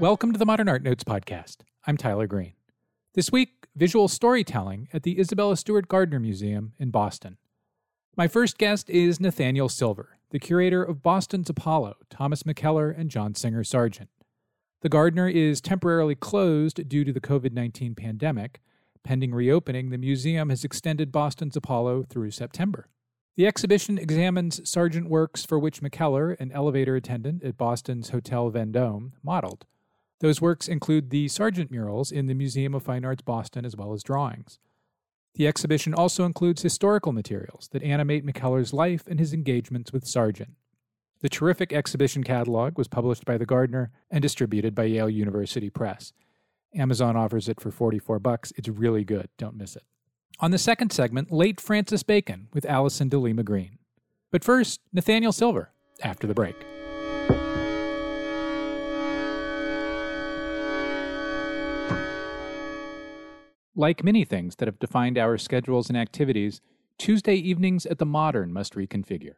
Welcome to the Modern Art Notes podcast. I'm Tyler Green. This week, visual storytelling at the Isabella Stewart Gardner Museum in Boston. My first guest is Nathaniel Silver, the curator of Boston's Apollo, Thomas McKeller and John Singer Sargent. The Gardner is temporarily closed due to the COVID 19 pandemic. Pending reopening, the museum has extended Boston's Apollo through September. The exhibition examines Sargent works for which McKeller, an elevator attendant at Boston's Hotel Vendome, modeled. Those works include the Sargent murals in the Museum of Fine Arts Boston as well as drawings. The exhibition also includes historical materials that animate McKeller's life and his engagements with Sargent. The terrific exhibition catalog was published by the Gardner and distributed by Yale University Press. Amazon offers it for 44 bucks. It's really good. Don't miss it. On the second segment, late Francis Bacon with Alison de Lima Greene. But first, Nathaniel Silver after the break. Like many things that have defined our schedules and activities, Tuesday evenings at the Modern must reconfigure.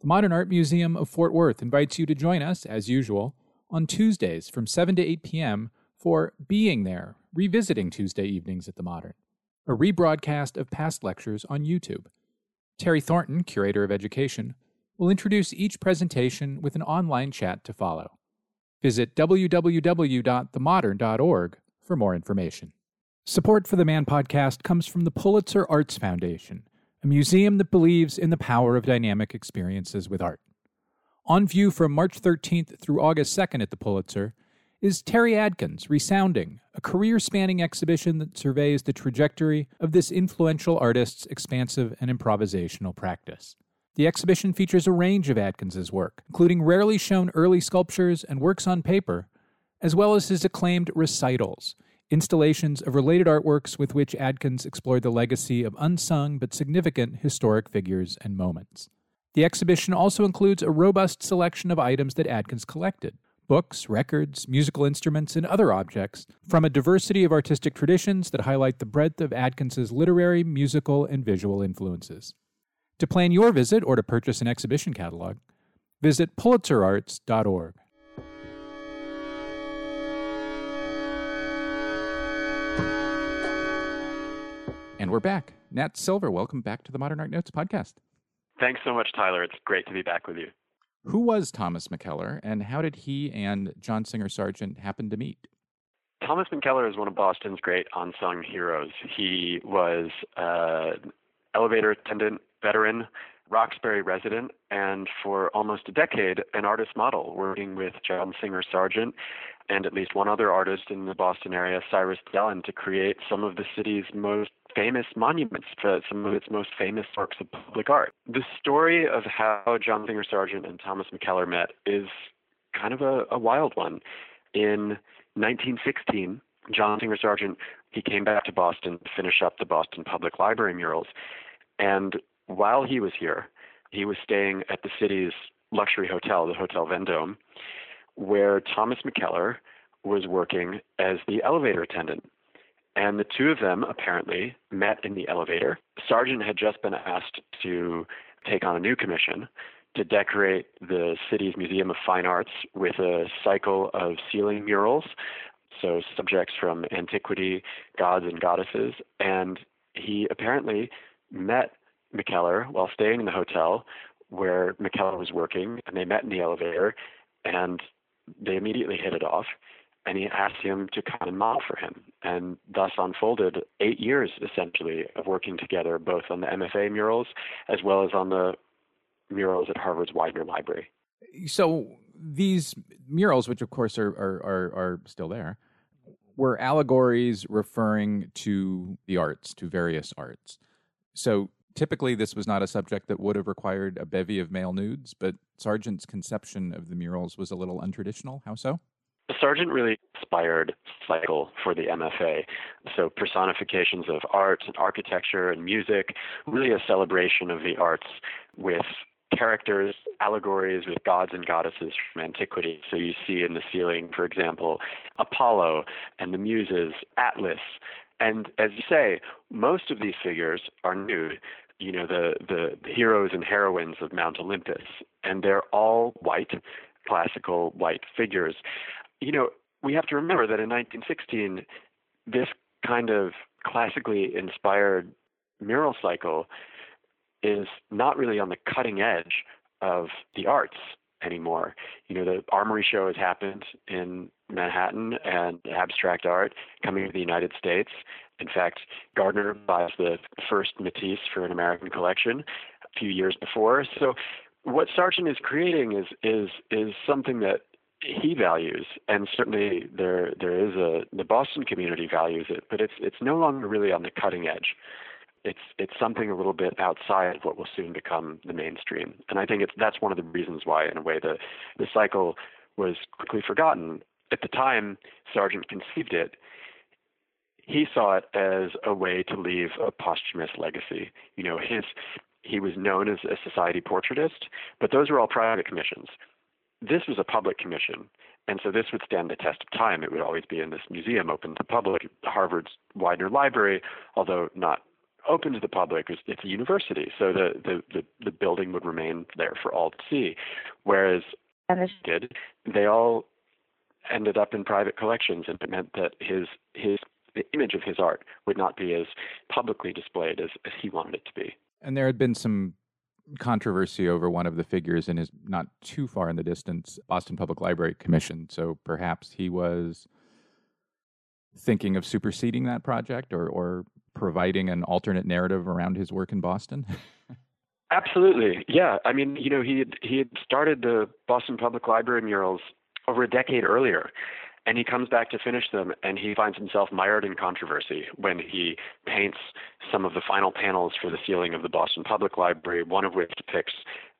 The Modern Art Museum of Fort Worth invites you to join us, as usual, on Tuesdays from 7 to 8 p.m. for Being There, revisiting Tuesday evenings at the Modern, a rebroadcast of past lectures on YouTube. Terry Thornton, Curator of Education, will introduce each presentation with an online chat to follow. Visit www.themodern.org for more information. Support for the Man podcast comes from the Pulitzer Arts Foundation, a museum that believes in the power of dynamic experiences with art. On view from March 13th through August 2nd at the Pulitzer is Terry Adkins Resounding, a career spanning exhibition that surveys the trajectory of this influential artist's expansive and improvisational practice. The exhibition features a range of Adkins's work, including rarely shown early sculptures and works on paper, as well as his acclaimed recitals, installations of related artworks with which Adkins explored the legacy of unsung but significant historic figures and moments. The exhibition also includes a robust selection of items that Adkins collected books, records, musical instruments, and other objects from a diversity of artistic traditions that highlight the breadth of Adkins's literary, musical, and visual influences. To plan your visit or to purchase an exhibition catalog, visit pulitzerarts.org. And we're back. Nat Silver, welcome back to the Modern Art Notes podcast. Thanks so much, Tyler. It's great to be back with you. Who was Thomas McKeller, and how did he and John Singer Sargent happen to meet? Thomas McKeller is one of Boston's great unsung heroes. He was an elevator attendant, veteran, Roxbury resident, and for almost a decade, an artist model, working with John Singer Sargent and at least one other artist in the Boston area, Cyrus Dallin, to create some of the city's most famous monuments for some of its most famous works of public art. The story of how John Singer Sargent and Thomas McKeller met is kind of a, a wild one. In 1916, John Singer Sargent he came back to Boston to finish up the Boston Public Library murals, and while he was here, he was staying at the city's luxury hotel, the Hotel Vendome, where Thomas McKeller was working as the elevator attendant. And the two of them apparently met in the elevator. Sargent had just been asked to take on a new commission to decorate the city's Museum of Fine Arts with a cycle of ceiling murals, so subjects from antiquity, gods and goddesses. And he apparently met McKeller while staying in the hotel where McKeller was working, and they met in the elevator, and they immediately hit it off and he asked him to come and model for him. And thus unfolded eight years essentially of working together, both on the MFA murals as well as on the murals at Harvard's Widener Library. So these murals, which of course are are, are, are still there, were allegories referring to the arts, to various arts. So typically this was not a subject that would have required a bevy of male nudes, but Sargent's conception of the murals was a little untraditional. How so? The Sargent really inspired cycle for the MFA. So personifications of art and architecture and music, really a celebration of the arts with characters, allegories with gods and goddesses from antiquity. So you see in the ceiling, for example, Apollo and the Muses, Atlas. And as you say, most of these figures are nude. You know, the, the, the heroes and heroines of Mount Olympus. And they're all white, classical white figures you know, we have to remember that in 1916, this kind of classically inspired mural cycle is not really on the cutting edge of the arts anymore. You know, the Armory Show has happened in Manhattan and abstract art coming to the United States. In fact, Gardner buys the first Matisse for an American collection a few years before. So what Sargent is creating is is is something that he values, and certainly there there is a the Boston community values it, but it's it's no longer really on the cutting edge. It's it's something a little bit outside of what will soon become the mainstream, and I think it's that's one of the reasons why, in a way, the the cycle was quickly forgotten. At the time Sargent conceived it, he saw it as a way to leave a posthumous legacy. You know, his he was known as a society portraitist, but those were all private commissions this was a public commission, and so this would stand the test of time. It would always be in this museum open to the public. Harvard's Widener Library, although not open to the public, it's a university, so the, the, the, the building would remain there for all to see. Whereas did, they all ended up in private collections, and it meant that his his the image of his art would not be as publicly displayed as, as he wanted it to be. And there had been some controversy over one of the figures in his not too far in the distance Boston Public Library Commission. So perhaps he was thinking of superseding that project or, or providing an alternate narrative around his work in Boston. Absolutely, yeah. I mean, you know, he had, he had started the Boston Public Library murals over a decade earlier, and he comes back to finish them and he finds himself mired in controversy when he paints some of the final panels for the ceiling of the Boston Public Library, one of which depicts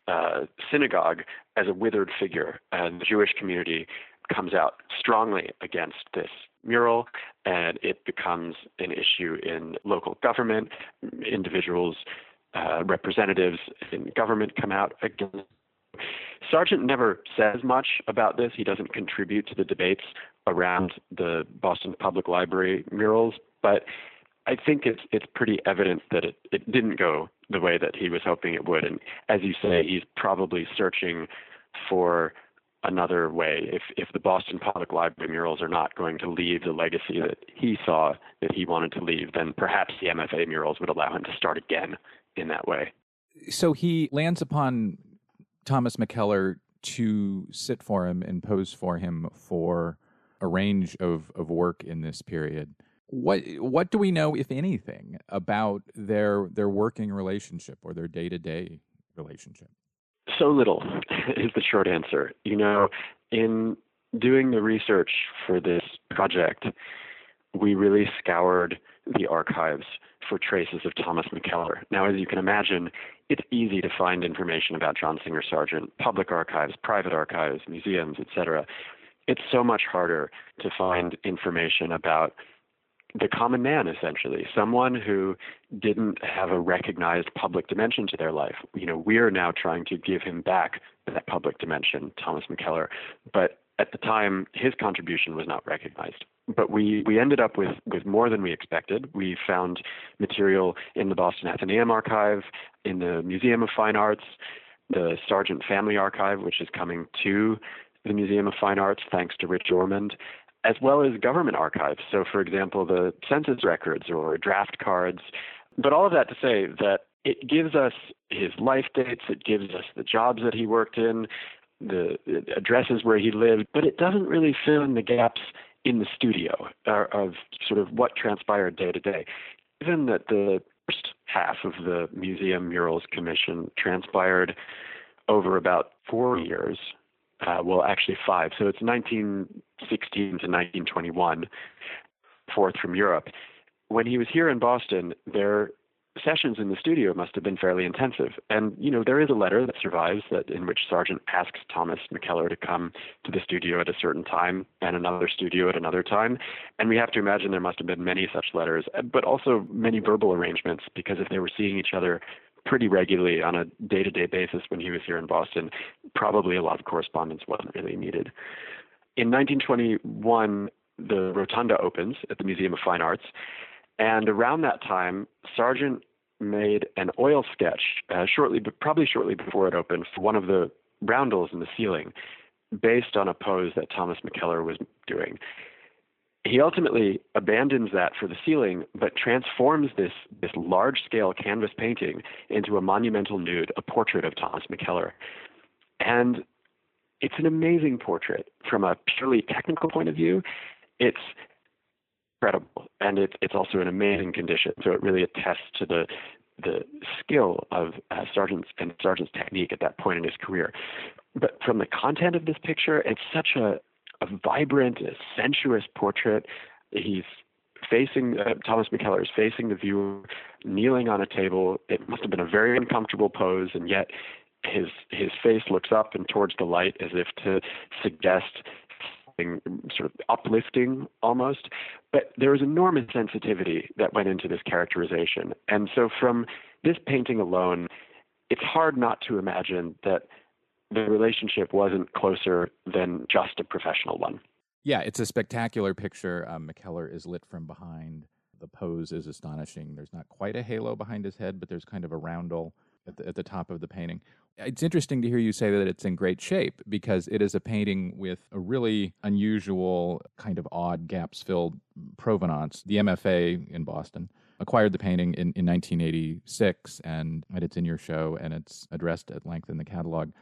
uh, synagogue as a withered figure. And the Jewish community comes out strongly against this mural, and it becomes an issue in local government. Individuals, uh, representatives in government come out against Sargent never says much about this. He doesn't contribute to the debates around the Boston Public Library murals, but I think it's it's pretty evident that it, it didn't go the way that he was hoping it would. And as you say, he's probably searching for another way. If if the Boston Public Library murals are not going to leave the legacy that he saw that he wanted to leave, then perhaps the MFA murals would allow him to start again in that way. So he lands upon Thomas McKeller to sit for him and pose for him for a range of, of work in this period. What what do we know, if anything, about their their working relationship or their day to day relationship? So little is the short answer. You know, in doing the research for this project, we really scoured the archives for traces of Thomas McKeller. Now, as you can imagine, it's easy to find information about John Singer Sargent, public archives, private archives, museums, etc. It's so much harder to find information about the common man, essentially, someone who didn't have a recognized public dimension to their life. You know, we are now trying to give him back that public dimension, Thomas McKeller. But at the time, his contribution was not recognized but we, we ended up with, with more than we expected. We found material in the Boston Athenaeum Archive, in the Museum of Fine Arts, the Sargent Family Archive, which is coming to the Museum of Fine Arts thanks to Rich Ormond, as well as government archives. So, for example, the census records or draft cards. But all of that to say that it gives us his life dates, it gives us the jobs that he worked in, the addresses where he lived, but it doesn't really fill in the gaps in the studio uh, of sort of what transpired day to day. Given that the first half of the Museum Murals Commission transpired over about four years, uh, well, actually five, so it's 1916 to 1921, forth from Europe. When he was here in Boston, there sessions in the studio must have been fairly intensive. And you know, there is a letter that survives that in which Sargent asks Thomas McKeller to come to the studio at a certain time and another studio at another time. And we have to imagine there must have been many such letters, but also many verbal arrangements because if they were seeing each other pretty regularly on a day-to-day basis when he was here in Boston, probably a lot of correspondence wasn't really needed. In 1921, the rotunda opens at the Museum of Fine Arts, and around that time, Sargent made an oil sketch uh, shortly, probably shortly before it opened, for one of the roundels in the ceiling. based on a pose that Thomas McKeller was doing. He ultimately abandons that for the ceiling, but transforms this, this large scale canvas painting into a monumental nude, a portrait of Thomas McKeller. And it's an amazing portrait from a purely technical point of view. It's incredible, and it, it's also in amazing condition. So it really attests to the the skill of uh, Sargent's and Sargent's technique at that point in his career. But from the content of this picture, it's such a, a vibrant, a sensuous portrait. He's facing uh, Thomas McKeller is facing the viewer, kneeling on a table. It must have been a very uncomfortable pose, and yet his his face looks up and towards the light as if to suggest something sort of uplifting almost. But there was enormous sensitivity that went into this characterization, and so from this painting alone, it's hard not to imagine that the relationship wasn't closer than just a professional one. Yeah, it's a spectacular picture. Um, McKeller is lit from behind. The pose is astonishing. There's not quite a halo behind his head, but there's kind of a roundel at the, at the top of the painting. It's interesting to hear you say that it's in great shape because it is a painting with a really unusual, kind of odd, gaps filled provenance. The MFA in Boston acquired the painting in, in 1986, and it's in your show and it's addressed at length in the catalog.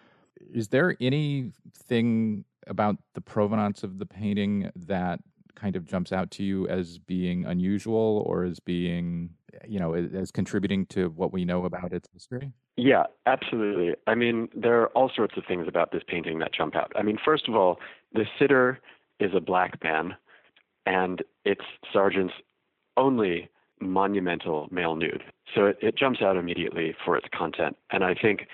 Is there anything about the provenance of the painting that kind of jumps out to you as being unusual or as being, you know, as contributing to what we know about its history? Yeah, absolutely. I mean, there are all sorts of things about this painting that jump out. I mean, first of all, the sitter is a black man, and it's Sargent's only monumental male nude. So it, it jumps out immediately for its content. And I think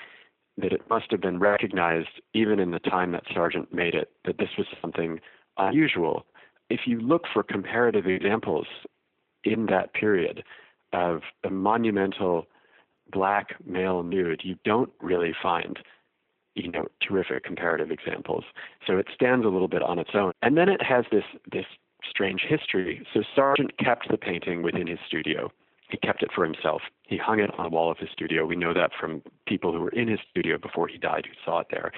that it must have been recognized, even in the time that Sargent made it, that this was something unusual if you look for comparative examples in that period of a monumental black male nude, you don't really find you know terrific comparative examples. So it stands a little bit on its own. And then it has this this strange history. So Sargent kept the painting within his studio. He kept it for himself. He hung it on the wall of his studio. We know that from people who were in his studio before he died who saw it there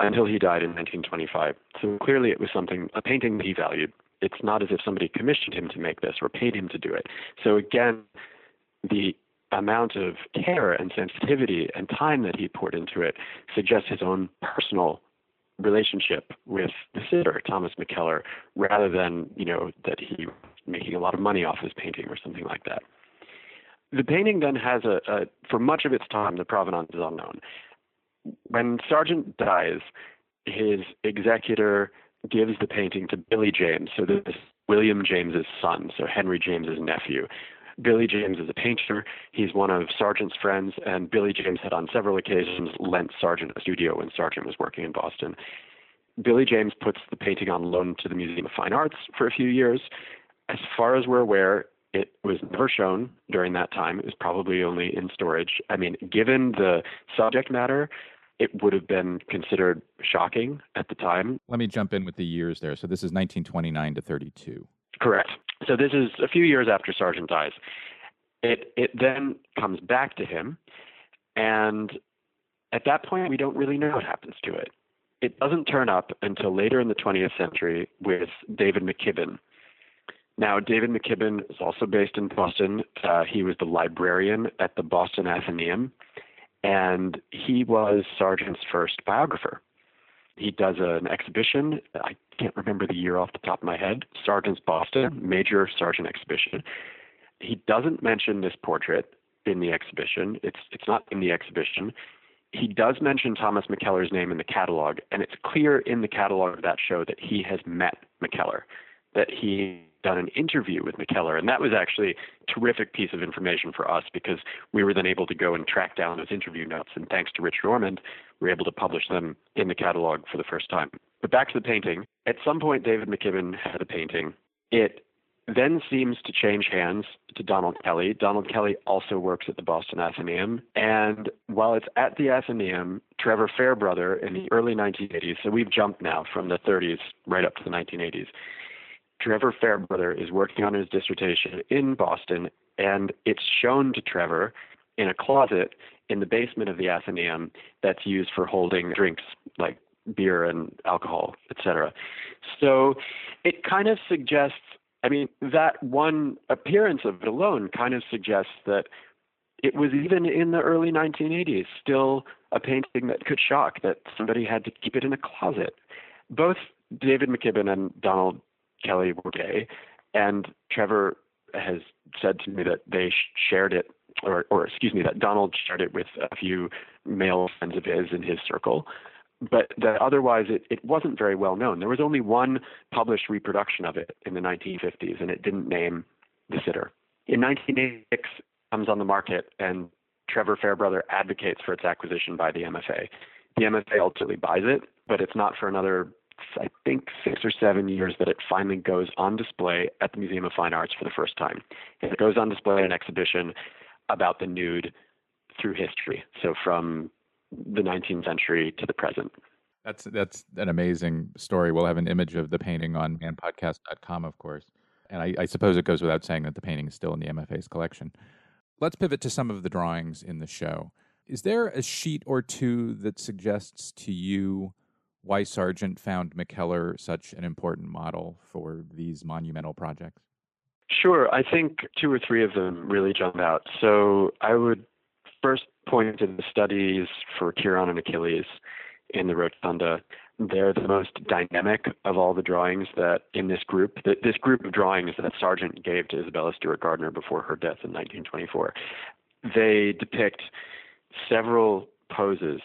until he died in 1925. So clearly it was something, a painting that he valued. It's not as if somebody commissioned him to make this or paid him to do it. So again, the amount of care and sensitivity and time that he poured into it suggests his own personal relationship with the sitter, Thomas McKeller, rather than, you know, that he was making a lot of money off his painting or something like that. The painting then has a, a for much of its time, the provenance is unknown when Sargent dies, his executor gives the painting to Billy James. So this is William James's son, so Henry James's nephew. Billy James is a painter. He's one of Sargent's friends, and Billy James had on several occasions lent Sargent a studio when Sargent was working in Boston. Billy James puts the painting on loan to the Museum of Fine Arts for a few years. As far as we're aware, it was never shown during that time. It was probably only in storage. I mean, given the subject matter, it would have been considered shocking at the time. Let me jump in with the years there. So this is 1929 to 32. Correct. So this is a few years after Sargent dies. It it then comes back to him, and at that point we don't really know what happens to it. It doesn't turn up until later in the 20th century with David McKibbin, now, David McKibbin is also based in Boston. Uh, he was the librarian at the Boston Athenaeum, and he was Sargent's first biographer. He does an exhibition. I can't remember the year off the top of my head. Sargent's Boston, major Sargent exhibition. He doesn't mention this portrait in the exhibition. It's it's not in the exhibition. He does mention Thomas McKeller's name in the catalog, and it's clear in the catalog of that show that he has met McKeller, that he done an interview with McKeller, and that was actually a terrific piece of information for us because we were then able to go and track down those interview notes. And thanks to Rich Ormond, we were able to publish them in the catalog for the first time. But back to the painting. At some point, David McKibbin had a painting. It then seems to change hands to Donald Kelly. Donald Kelly also works at the Boston Athenaeum. And while it's at the Athenaeum, Trevor Fairbrother in the early 1980s, so we've jumped now from the 30s right up to the 1980s, Trevor Fairbrother is working on his dissertation in Boston, and it's shown to Trevor in a closet in the basement of the Athenaeum that's used for holding drinks like beer and alcohol, etc. So it kind of suggests, I mean, that one appearance of it alone kind of suggests that it was even in the early 1980s still a painting that could shock, that somebody had to keep it in a closet. Both David McKibbin and Donald Kelly were gay, and Trevor has said to me that they shared it, or, or excuse me, that Donald shared it with a few male friends of his in his circle, but that otherwise it, it wasn't very well known. There was only one published reproduction of it in the 1950s, and it didn't name the sitter. In 1986, comes on the market, and Trevor Fairbrother advocates for its acquisition by the MFA. The MFA ultimately buys it, but it's not for another, I think, six or seven years that it finally goes on display at the Museum of Fine Arts for the first time. And it goes on display in an exhibition about the nude through history, so from the 19th century to the present. That's that's an amazing story. We'll have an image of the painting on manpodcast.com, of course. And I, I suppose it goes without saying that the painting is still in the MFA's collection. Let's pivot to some of the drawings in the show. Is there a sheet or two that suggests to you why Sargent found McKeller such an important model for these monumental projects? Sure. I think two or three of them really jump out. So I would first point to the studies for Chiron and Achilles in the Rotunda they're the most dynamic of all the drawings that in this group, this group of drawings that Sargent gave to Isabella Stewart Gardner before her death in 1924. They depict several poses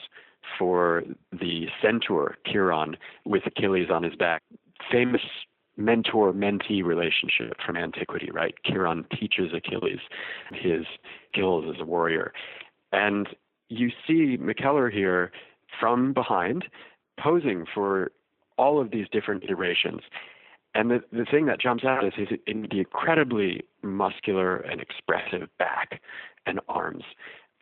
for the centaur Chiron with Achilles on his back. Famous mentor mentee relationship from antiquity, right? Chiron teaches Achilles his skills as a warrior. And you see McKeller here from behind posing for all of these different iterations. And the, the thing that jumps out is his incredibly muscular and expressive back and arms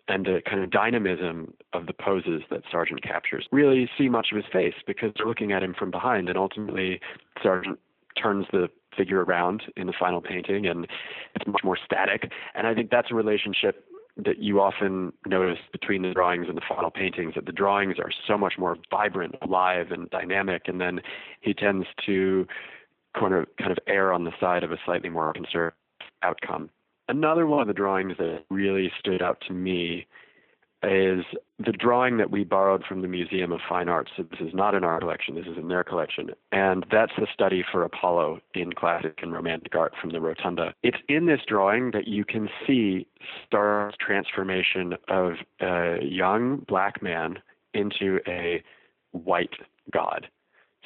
and the kind of dynamism of the poses that Sargent captures. Really see much of his face because they're looking at him from behind and ultimately Sargent turns the figure around in the final painting and it's much more static. And I think that's a relationship that you often notice between the drawings and the final paintings that the drawings are so much more vibrant, alive, and dynamic, and then he tends to kind of kind of err on the side of a slightly more conservative outcome. Another one of the drawings that really stood out to me is the drawing that we borrowed from the Museum of Fine Arts. This is not in our collection, this is in their collection. And that's the study for Apollo in classic and romantic art from the Rotunda. It's in this drawing that you can see Starr's transformation of a young black man into a white god.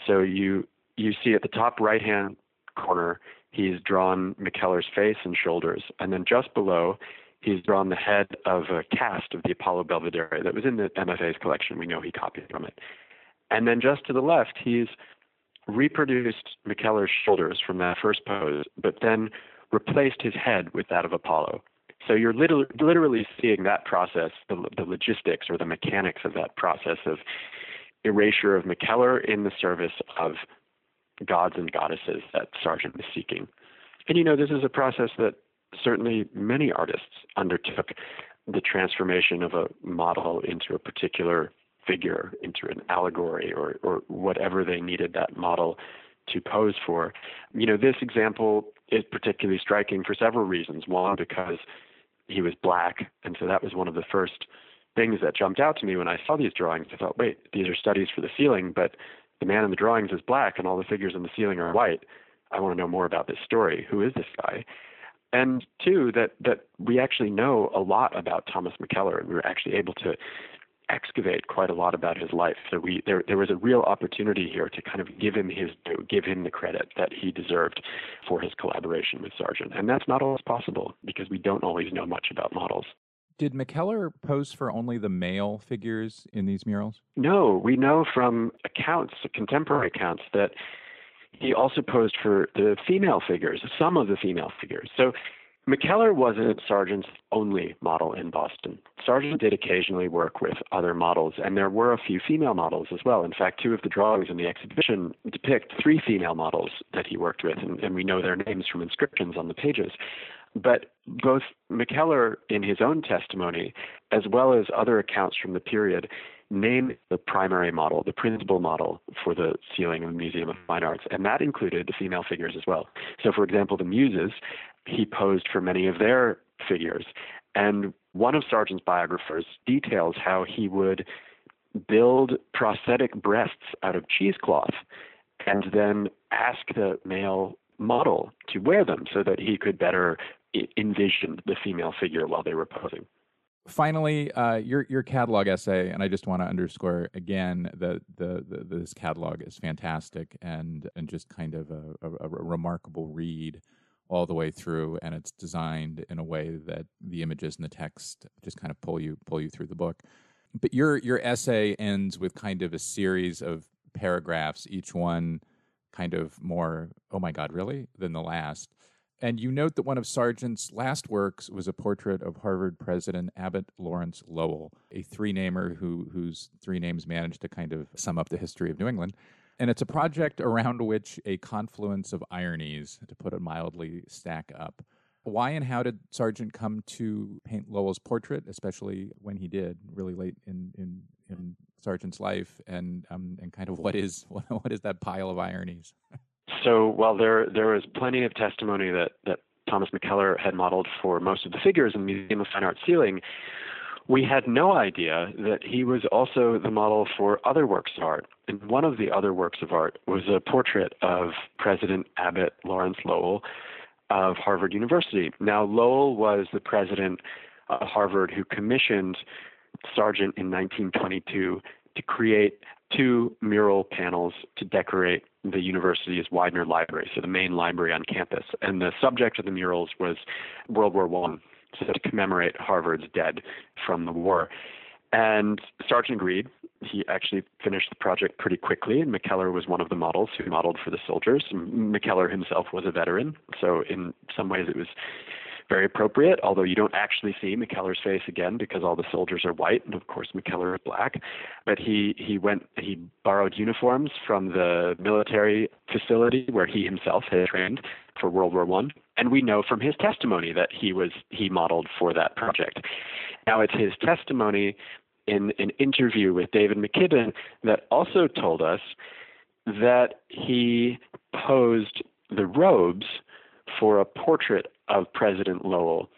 So you you see at the top right hand corner he's drawn McKeller's face and shoulders, and then just below he's drawn the head of a cast of the Apollo Belvedere that was in the MFA's collection. We know he copied from it. And then just to the left, he's reproduced McKeller's shoulders from that first pose, but then replaced his head with that of Apollo. So you're literally, literally seeing that process, the, the logistics or the mechanics of that process of erasure of McKeller in the service of gods and goddesses that Sargent is seeking. And you know, this is a process that certainly many artists undertook the transformation of a model into a particular figure, into an allegory, or, or whatever they needed that model to pose for. You know, this example is particularly striking for several reasons. One, because he was black, and so that was one of the first things that jumped out to me when I saw these drawings. I thought, wait, these are studies for the ceiling, but the man in the drawings is black, and all the figures in the ceiling are white. I want to know more about this story. Who is this guy? and two that that we actually know a lot about Thomas McKeller, and we were actually able to excavate quite a lot about his life. So we there there was a real opportunity here to kind of give him his give him the credit that he deserved for his collaboration with Sargent, and that's not always possible because we don't always know much about models. Did McKeller pose for only the male figures in these murals? No, we know from accounts, contemporary accounts, that he also posed for the female figures, some of the female figures. So McKeller wasn't Sargent's only model in Boston. Sargent did occasionally work with other models, and there were a few female models as well. In fact, two of the drawings in the exhibition depict three female models that he worked with, and, and we know their names from inscriptions on the pages. But both McKeller, in his own testimony, as well as other accounts from the period, name the primary model, the principal model for the ceiling of the Museum of Fine Arts, and that included the female figures as well. So, for example, the Muses, he posed for many of their figures. And one of Sargent's biographers details how he would build prosthetic breasts out of cheesecloth and then ask the male model to wear them so that he could better envision the female figure while they were posing finally, uh, your your catalog essay, and I just want to underscore again that the, the, this catalog is fantastic and and just kind of a, a, a, remarkable read all the way through, and it's designed in a way that the images and the text just kind of pull you pull you through the book. But your your essay ends with kind of a series of paragraphs, each one kind of more oh my god really than the last and you note that one of Sargent's last works was a portrait of Harvard president Abbott Lawrence Lowell, a three namer who, whose three names managed to kind of sum up the history of New England. And it's a project around which a confluence of ironies, to put it mildly, stack up. Why and how did Sargent come to paint Lowell's portrait, especially when he did, really late in, in, in Sargent's life? And, um, and kind of what is, what is that pile of ironies? So while there there was plenty of testimony that that Thomas McKeller had modeled for most of the figures in the Museum of Fine Arts ceiling, we had no idea that he was also the model for other works of art. And one of the other works of art was a portrait of President Abbott Lawrence Lowell of Harvard University. Now, Lowell was the president of Harvard who commissioned Sargent in 1922 to create two mural panels to decorate the university's Widener Library, so the main library on campus. And the subject of the murals was World War One, so to commemorate Harvard's dead from the war. And Sargent agreed. He actually finished the project pretty quickly, and McKeller was one of the models who modeled for the soldiers. McKeller himself was a veteran, so in some ways it was very appropriate, although you don't actually see McKeller's face again because all the soldiers are white and of course McKeller is black. But he, he went he borrowed uniforms from the military facility where he himself had trained for World War One. And we know from his testimony that he was he modeled for that project. Now it's his testimony in an interview with David McKibbin that also told us that he posed the robes for a portrait of President Lowell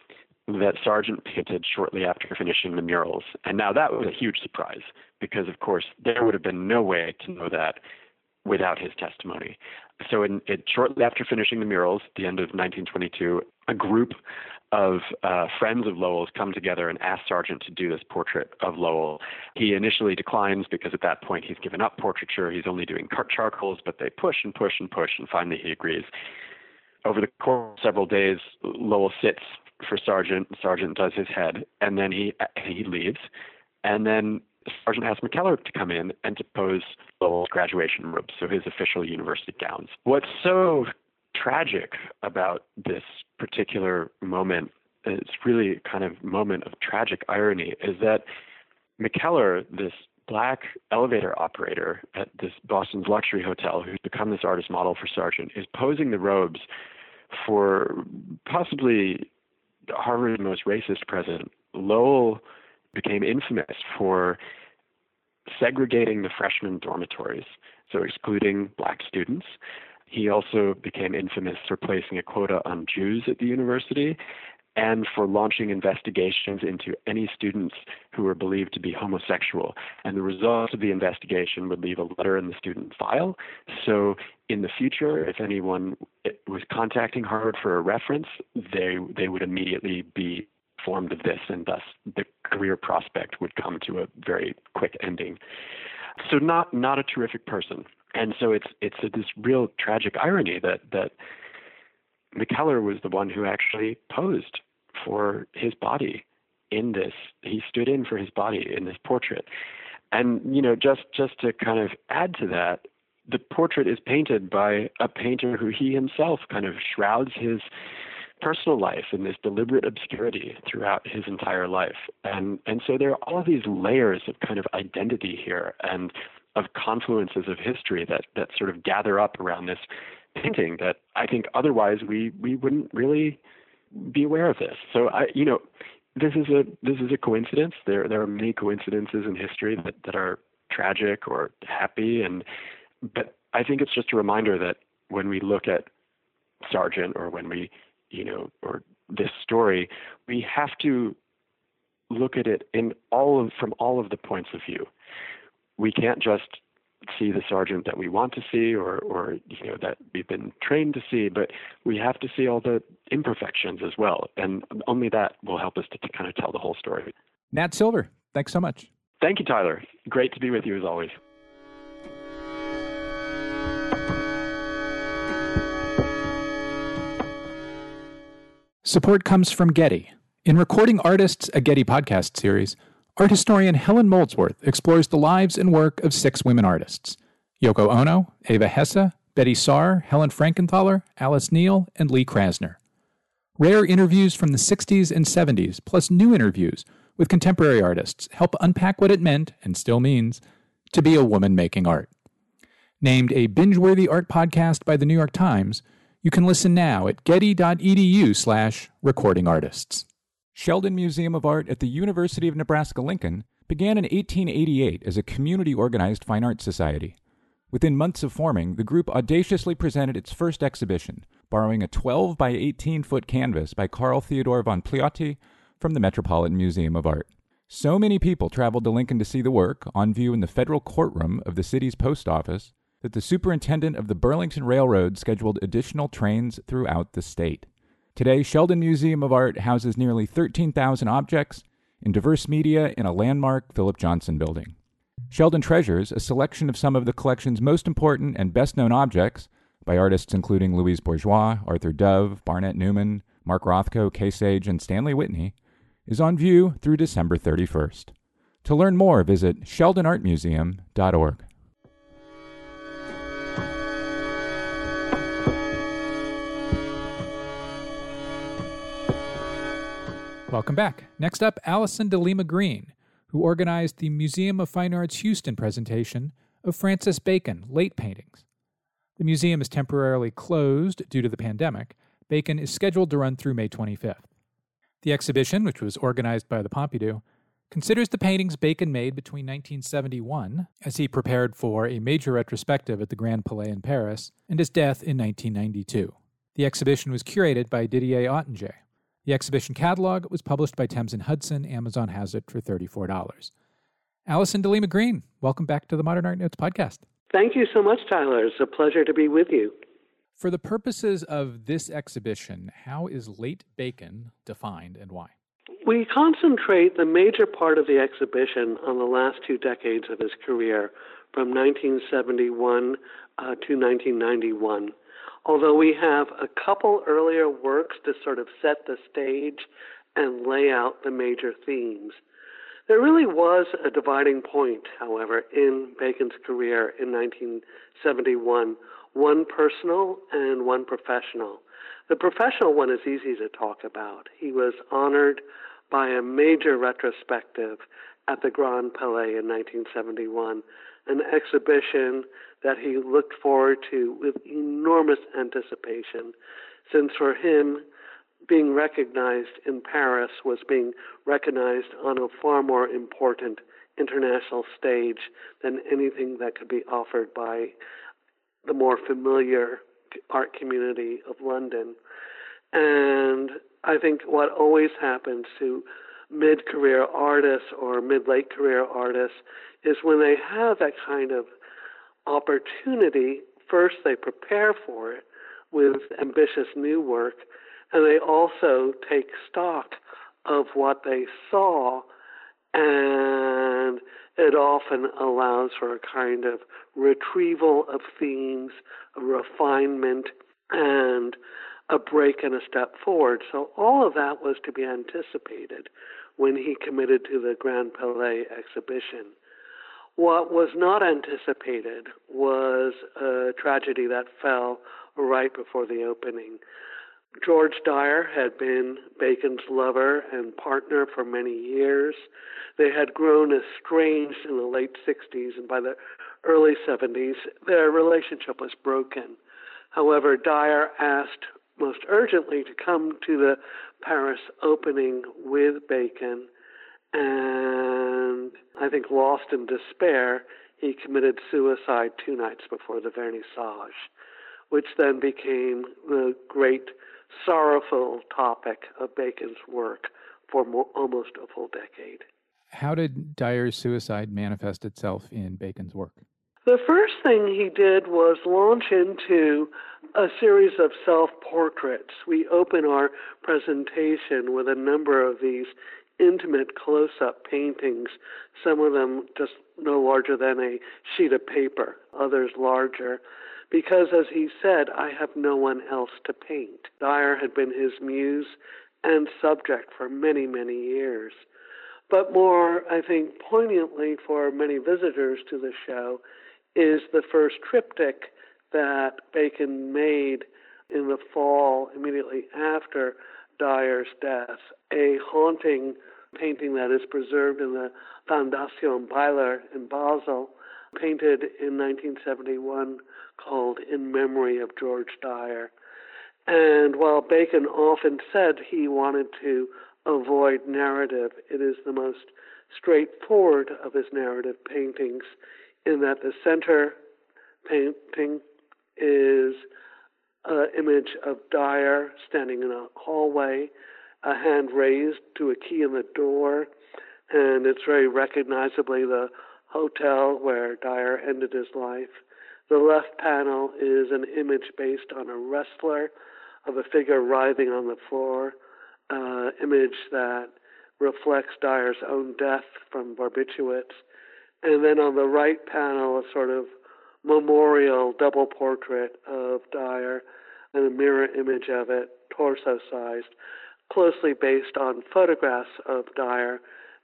that Sargent painted shortly after finishing the murals. And now that was a huge surprise because, of course, there would have been no way to know that without his testimony. So, in, it, shortly after finishing the murals, the end of 1922, a group of uh, friends of Lowell's come together and ask Sargent to do this portrait of Lowell. He initially declines because at that point he's given up portraiture. He's only doing charcoals, but they push and push and push, and finally he agrees over the course of several days, Lowell sits for Sargent. Sergeant does his head, and then he he leaves, and then Sargent asks McKeller to come in and to pose Lowell's graduation robes, so his official university gowns. What's so tragic about this particular moment, it's really kind of moment of tragic irony, is that McKeller, this black elevator operator at this Boston's luxury hotel who's become this artist model for Sargent is posing the robes for possibly Harvard's most racist president. Lowell became infamous for segregating the freshman dormitories, so excluding black students. He also became infamous for placing a quota on Jews at the university and for launching investigations into any students who were believed to be homosexual. And the result of the investigation would leave a letter in the student file. So in the future, if anyone was contacting Harvard for a reference, they they would immediately be informed of this, and thus the career prospect would come to a very quick ending. So not not a terrific person. And so it's it's a, this real tragic irony that that McKeller was the one who actually posed for his body in this. He stood in for his body in this portrait. And you know, just just to kind of add to that, the portrait is painted by a painter who he himself kind of shrouds his personal life in this deliberate obscurity throughout his entire life. And and so there are all these layers of kind of identity here and of confluences of history that that sort of gather up around this painting that I think otherwise we we wouldn't really be aware of this. So I, you know, this is a this is a coincidence. There there are many coincidences in history that that are tragic or happy, and but I think it's just a reminder that when we look at Sargent or when we, you know, or this story, we have to look at it in all of from all of the points of view. We can't just see the Sargent that we want to see or or you know that we've been trained to see but we have to see all the imperfections as well. And only that will help us to, to kind of tell the whole story. Nat silver thanks so much. Thank you tyler. Great to be with you as always. Support comes from getty. In recording artists a getty podcast series Art historian Helen Molesworth explores the lives and work of six women artists Yoko Ono, Eva Hesse, Betty Saar, Helen Frankenthaler, Alice Neel, and Lee Krasner. Rare interviews from the 60s and 70s, plus new interviews with contemporary artists, help unpack what it meant, and still means, to be a woman making art. Named a binge-worthy art podcast by the New York Times, you can listen now at getty.edu slash recording artists. Sheldon Museum of Art at the University of Nebraska Lincoln began in 1888 as a community organized fine arts society. Within months of forming, the group audaciously presented its first exhibition, borrowing a 12 by 18 foot canvas by Carl Theodor von Piloty from the Metropolitan Museum of Art. So many people traveled to Lincoln to see the work, on view in the federal courtroom of the city's post office, that the superintendent of the Burlington Railroad scheduled additional trains throughout the state. Today, Sheldon Museum of Art houses nearly 13,000 objects in diverse media in a landmark Philip Johnson building. Sheldon treasures a selection of some of the collection's most important and best known objects by artists including Louise Bourgeois, Arthur Dove, Barnett Newman, Mark Rothko, Kay Sage, and Stanley Whitney, is on view through December 31st. To learn more, visit sheldonartmuseum.org. Welcome back. Next up, Alison de Lima Greene, who organized the Museum of Fine Arts Houston presentation of Francis Bacon late paintings. The museum is temporarily closed due to the pandemic. Bacon is scheduled to run through May 25th. The exhibition, which was organized by the Pompidou, considers the paintings Bacon made between 1971, as he prepared for a major retrospective at the Grand Palais in Paris, and his death in 1992. The exhibition was curated by Didier Ottinger. The exhibition catalog was published by Thames and Hudson. Amazon has it for $34. Alison de Lima Greene, welcome back to the Modern Art Notes podcast. Thank you so much, Tyler. It's a pleasure to be with you. For the purposes of this exhibition, how is late bacon defined and why? We concentrate the major part of the exhibition on the last two decades of his career, from 1971 uh, to 1991 although we have a couple earlier works to sort of set the stage and lay out the major themes. There really was a dividing point, however, in Bacon's career in 1971, one personal and one professional. The professional one is easy to talk about. He was honored by a major retrospective at the Grand Palais in 1971, an exhibition that he looked forward to with enormous anticipation, since for him, being recognized in Paris was being recognized on a far more important international stage than anything that could be offered by the more familiar art community of London. And I think what always happens to mid career artists or mid late career artists is when they have that kind of opportunity, first they prepare for it with ambitious new work, and they also take stock of what they saw, and it often allows for a kind of retrieval of themes, a refinement, and a break and a step forward. So all of that was to be anticipated when he committed to the Grand Palais exhibition. What was not anticipated was a tragedy that fell right before the opening. George Dyer had been Bacon's lover and partner for many years. They had grown estranged in the late 60s, and by the early 70s, their relationship was broken. However, Dyer asked most urgently to come to the Paris opening with Bacon, and I think lost in despair, he committed suicide two nights before the vernissage, which then became the great sorrowful topic of Bacon's work for more, almost a full decade. How did Dyer's suicide manifest itself in Bacon's work? The first thing he did was launch into a series of self portraits. We open our presentation with a number of these intimate close up paintings, some of them just no larger than a sheet of paper, others larger. Because, as he said, I have no one else to paint. Dyer had been his muse and subject for many, many years. But more, I think, poignantly for many visitors to the show is the first triptych that Bacon made in the fall immediately after Dyer's death, a haunting painting that is preserved in the Fondation Beyeler in Basel, painted in 1971 called In Memory of George Dyer. And while Bacon often said he wanted to avoid narrative, it is the most straightforward of his narrative paintings in that the center painting is an image of Dyer standing in a hallway, a hand raised to a key in the door, and it's very recognizably the hotel where Dyer ended his life. The left panel is an image based on a wrestler of a figure writhing on the floor, uh, image that reflects Dyer's own death from barbiturates. And then on the right panel, a sort of memorial double portrait of Dyer and a mirror image of it, torso sized, closely based on photographs of Dyer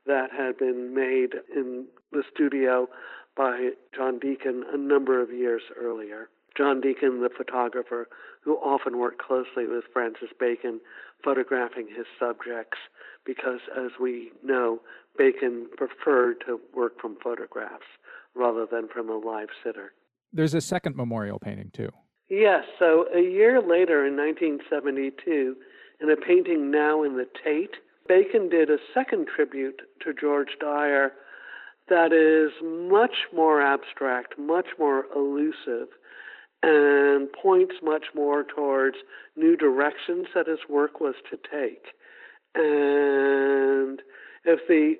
that had been made in the studio by John Deakin a number of years earlier. John Deakin, the photographer, who often worked closely with Francis Bacon, photographing his subjects, because as we know, Bacon preferred to work from photographs rather than from a live sitter. There's a second memorial painting, too. Yes, so a year later in 1972, in a painting now in the Tate, Bacon did a second tribute to George Dyer that is much more abstract, much more elusive, and points much more towards new directions that his work was to take. And if the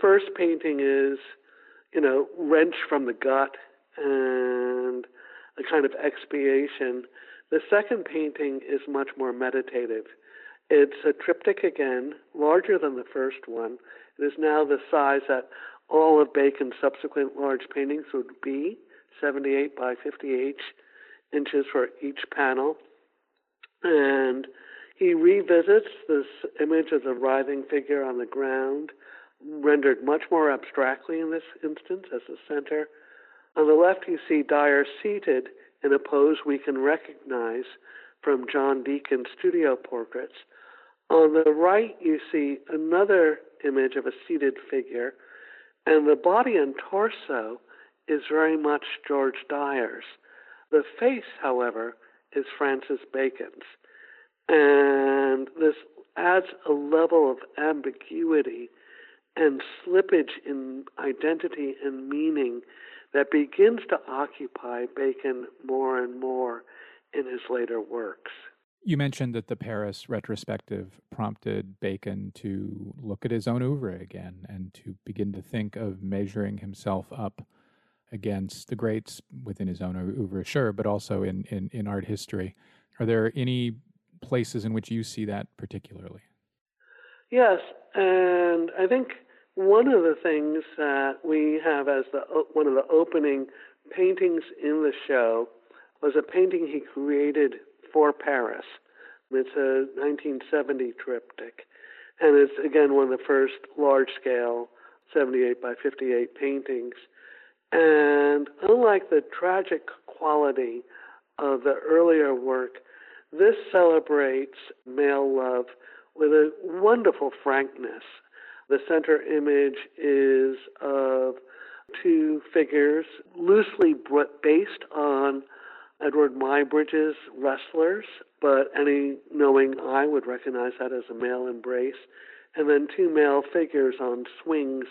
first painting is, you know, wrench from the gut and a kind of expiation, the second painting is much more meditative. It's a triptych again, larger than the first one. It is now the size that all of Bacon's subsequent large paintings would be 78 by 58 inches for each panel. And he revisits this image of the writhing figure on the ground, rendered much more abstractly in this instance as the center. On the left, you see Dyer seated in a pose we can recognize from John Deakin's studio portraits. On the right, you see another image of a seated figure, and the body and torso is very much George Dyer's. The face, however, is Francis Bacon's. And this adds a level of ambiguity and slippage in identity and meaning that begins to occupy Bacon more and more in his later works. You mentioned that the Paris retrospective prompted Bacon to look at his own oeuvre again and to begin to think of measuring himself up against the greats within his own oeuvre, sure, but also in, in, in art history. Are there any places in which you see that particularly? Yes, and I think one of the things that we have as the one of the opening paintings in the show was a painting he created for Paris. It's a 1970 triptych, and it's again one of the first large scale 78 by 58 paintings. And unlike the tragic quality of the earlier work, this celebrates male love with a wonderful frankness. The center image is of two figures loosely based on Eadweard Muybridge's Wrestlers, but any knowing eye would recognize that as a male embrace. And then two male figures on swings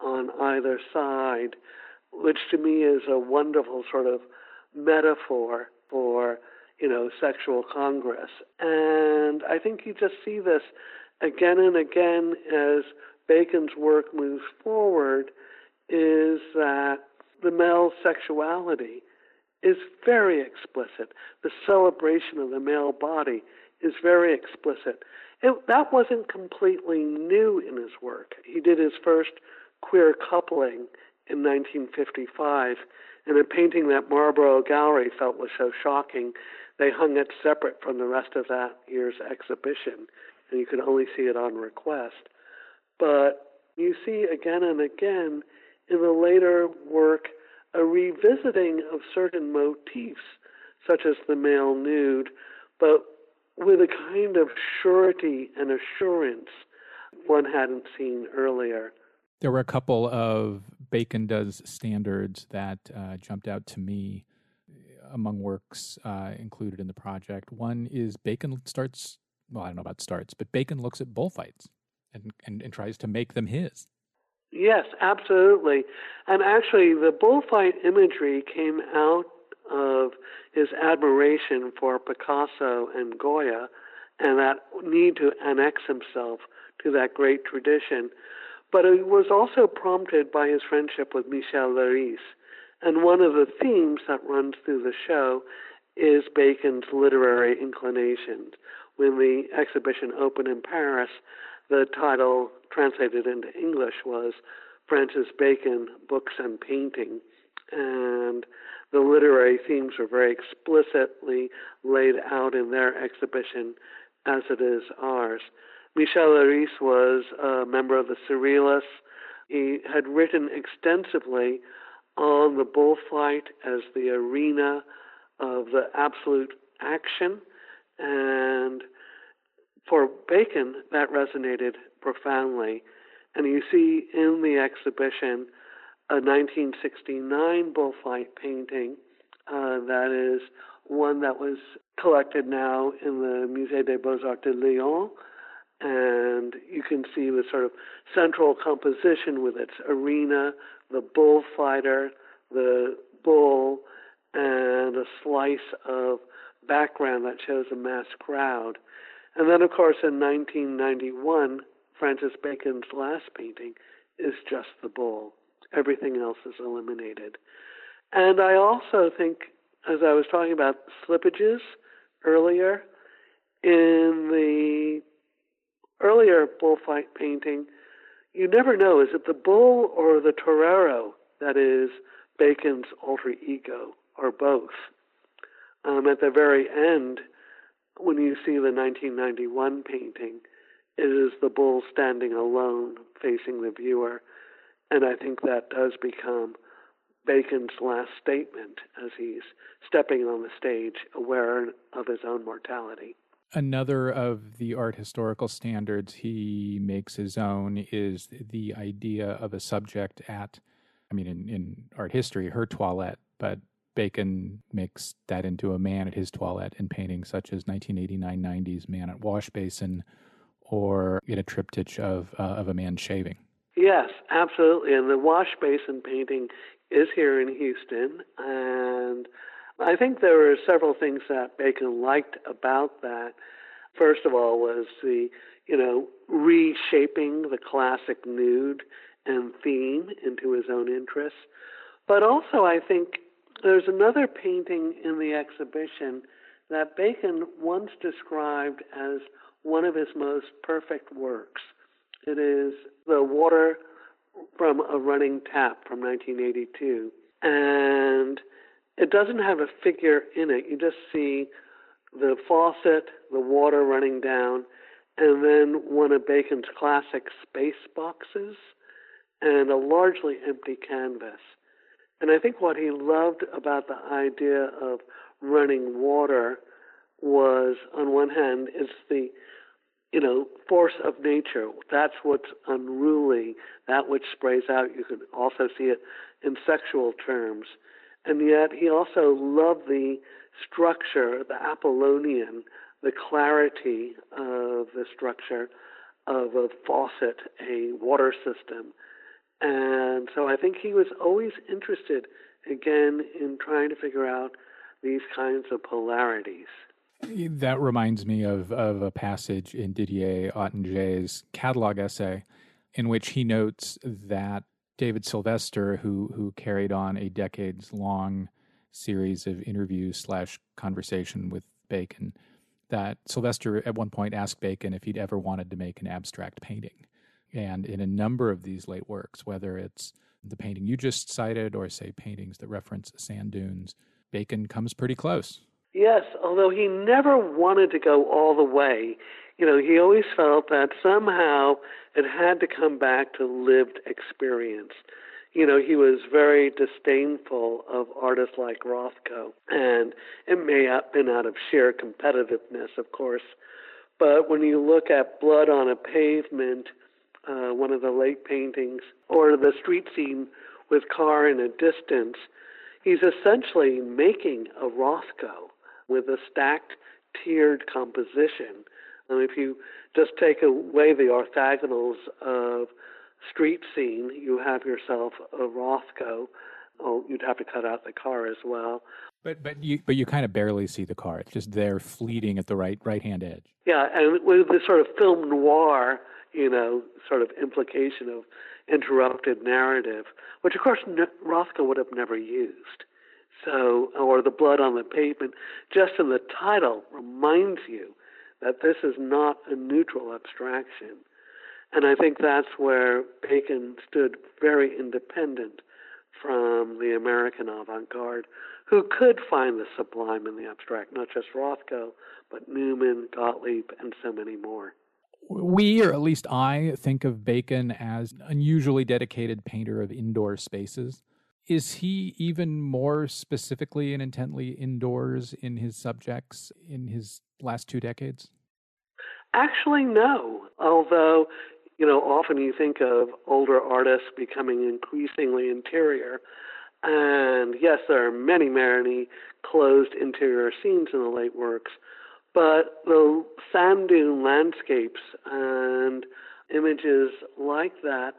on either side, which to me is a wonderful sort of metaphor for, you know, sexual congress. And I think you just see this again and again as Bacon's work moves forward is that the male sexuality is very explicit. The celebration of the male body is very explicit. It, that wasn't completely new in his work. He did his first queer coupling in 1955 in a painting that Marlborough Gallery felt was so shocking, they hung it separate from the rest of that year's exhibition, and you could only see it on request. But you see again and again in the later work a revisiting of certain motifs, such as the male nude, but with a kind of surety and assurance one hadn't seen earlier. There were a couple of Bacon Does standards that uh, jumped out to me among works uh, included in the project. One is Bacon starts, well, I don't know about starts, but Bacon looks at bullfights and, and, and tries to make them his. Yes, absolutely. And actually, the bullfight imagery came out of his admiration for Picasso and Goya and that need to annex himself to that great tradition. But it was also prompted by his friendship with Michel Leiris. And one of the themes that runs through the show is Bacon's literary inclinations. When the exhibition opened in Paris, the title translated into English was Francis Bacon, Books and Painting. And the literary themes were very explicitly laid out in their exhibition as it is ours. Michel Leiris was a member of the Surrealists. He had written extensively on the bullfight as the arena of the absolute action. And for Bacon, that resonated profoundly. And you see in the exhibition a 1969 bullfight painting uh, that is one that was collected now in the Musée des Beaux-Arts de Lyon. And you can see the sort of central composition with its arena, the bullfighter, the bull, and a slice of background that shows a mass crowd. And then, of course, in 1991, Francis Bacon's last painting is just the bull. Everything else is eliminated. And I also think, as I was talking about slippages earlier, in the earlier bullfight painting, you never know is it the bull or the torero that is Bacon's alter ego, or both? Um, at the very end, when you see the 1991 painting, it is the bull standing alone facing the viewer. And I think that does become Bacon's last statement as he's stepping on the stage, aware of his own mortality. Another of the art historical standards he makes his own is the idea of a subject at, I mean, in, in art history, her toilette, but Bacon makes that into a man at his toilette in paintings such as 1989 90's Man at Wash Basin or in a triptych of, uh, of a man shaving. Yes, absolutely. And the wash basin painting is here in Houston. And I think there were several things that Bacon liked about that. First of all, was the, you know, reshaping the classic nude and theme into his own interests. But also, I think there's another painting in the exhibition that Bacon once described as one of his most perfect works. It is The Water from a Running Tap from 1982. And it doesn't have a figure in it. You just see the faucet, the water running down, and then one of Bacon's classic space boxes and a largely empty canvas. And I think what he loved about the idea of running water was, on one hand, it's the you know, force of nature. That's what's unruly, that which sprays out. You can also see it in sexual terms. and yet he also loved the structure, the Apollonian, the clarity of the structure of a faucet, a water system. And so I think he was always interested, again, in trying to figure out these kinds of polarities. That reminds me of, of a passage in Didier Ottinger's catalog essay in which he notes that David Sylvester, who, who carried on a decades long series of interviews slash conversation with Bacon, that Sylvester at one point asked Bacon if he'd ever wanted to make an abstract painting. And in a number of these late works, whether it's the painting you just cited or, say, paintings that reference sand dunes, Bacon comes pretty close. Yes, although he never wanted to go all the way. You know, he always felt that somehow it had to come back to lived experience. You know, he was very disdainful of artists like Rothko, and it may have been out of sheer competitiveness, of course. But when you look at Blood on a Pavement, uh, one of the late paintings, or the street scene with car in a distance, he's essentially making a Rothko with a stacked, tiered composition. And if you just take away the orthogonals of street scene, you have yourself a Rothko. Oh, you'd have to cut out the car as well. But but you but you kind of barely see the car. It's just there, fleeting at the right right hand edge. Yeah, and with this sort of film noir, you know, sort of implication of interrupted narrative, which of course Rothko would have never used. So, or the blood on the pavement, just in the title reminds you that this is not a neutral abstraction. And I think that's where Bacon stood very independent from the American avant garde, who could find the sublime in the abstract, not just Rothko, but Newman, Gottlieb, and so many more. We, or at least I, think of Bacon as an unusually dedicated painter of indoor spaces. Is he even more specifically and intently indoors in his subjects in his last two decades? Actually, no. Although, you know, often you think of older artists becoming increasingly interior. And yes, there are many, many closed interior scenes in the late works, but the sand dune landscapes and images like that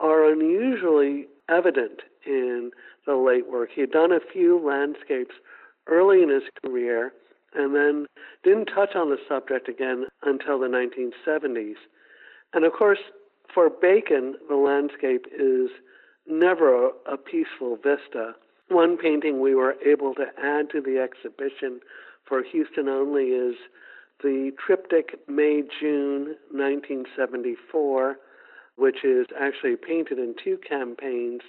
are unusually evident in the late work. He had done a few landscapes early in his career and then didn't touch on the subject again until the 1970s. And of course, for Bacon, the landscape is never a, peaceful vista. One painting we were able to add to the exhibition for Houston only is the triptych May June 1974, which is actually painted in two campaigns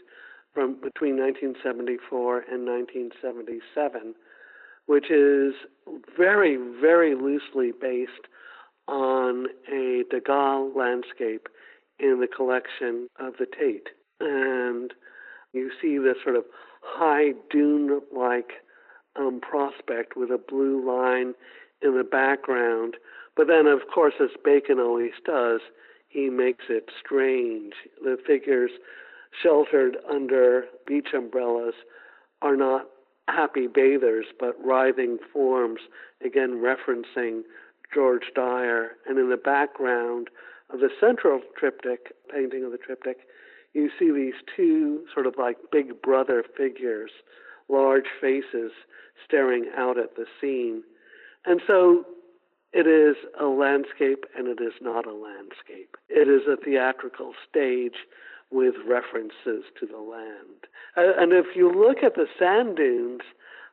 from between 1974 and 1977, which is very, very loosely based on a Degas landscape in the collection of the Tate. And you see this sort of high dune like um, prospect with a blue line in the background. But then, of course, as Bacon always does, he makes it strange. The figures sheltered under beach umbrellas are not happy bathers, but writhing forms, again referencing George Dyer. And in the background of the central triptych, painting of the triptych, you see these two sort of like big brother figures, large faces staring out at the scene. And so it is a landscape and it is not a landscape. It is a theatrical stage with references to the land. And if you look at the sand dunes,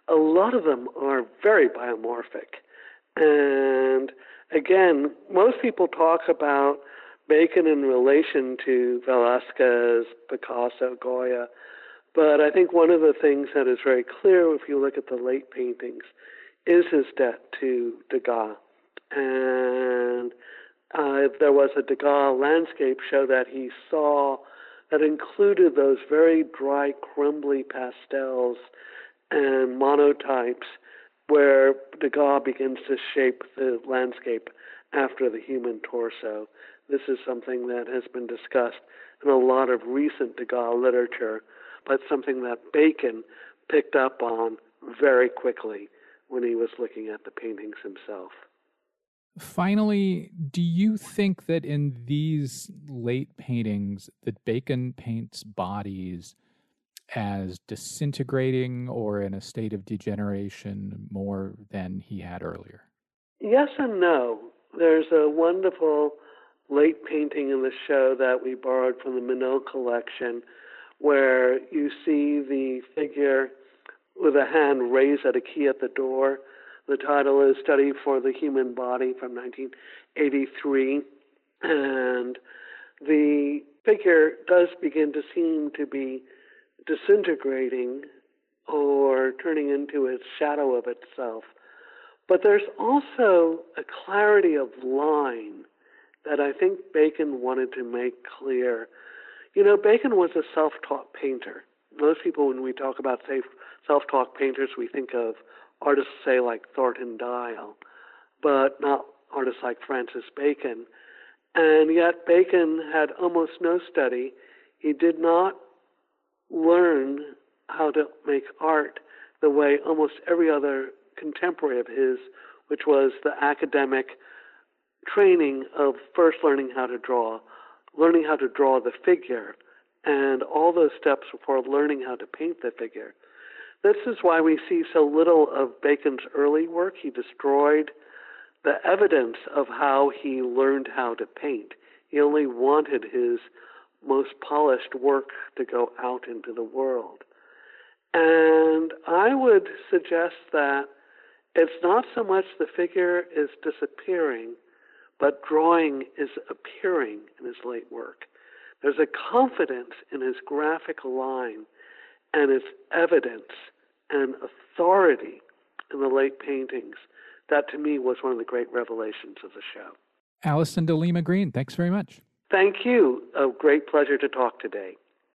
a lot of them are very biomorphic. And again, most people talk about Bacon in relation to Velasquez, Picasso, Goya. But I think one of the things that is very clear if you look at the late paintings is his debt to Degas. And uh, there was a Degas landscape show that he saw that included those very dry, crumbly pastels and monotypes where Degas begins to shape the landscape after the human torso. This is something that has been discussed in a lot of recent Degas literature, but something that Bacon picked up on very quickly when he was looking at the paintings himself. Finally, do you think that in these late paintings that Bacon paints bodies as disintegrating or in a state of degeneration more than he had earlier? Yes and no. There's a wonderful late painting in the show that we borrowed from the Menil collection where you see the figure with a hand raised at a key at the door. The title is Study for the Human Body from 1983. And the figure does begin to seem to be disintegrating or turning into its shadow of itself. But there's also a clarity of line that I think Bacon wanted to make clear. You know, Bacon was a self taught painter. Most people, when we talk about self taught painters, we think of artists, say, like Thornton Dial, but not artists like Francis Bacon. And yet, Bacon had almost no study. He did not learn how to make art the way almost every other contemporary of his, which was the academic training of first learning how to draw, learning how to draw the figure, and all those steps before learning how to paint the figure. This is why we see so little of Bacon's early work. He destroyed the evidence of how he learned how to paint. He only wanted his most polished work to go out into the world. And I would suggest that it's not so much the figure is disappearing, but drawing is appearing in his late work. There's a confidence in his graphic line and its evidence and authority in the late paintings that to me was one of the great revelations of the show. Alison de Lima Greene, thanks very much. Thank you. A great pleasure to talk today.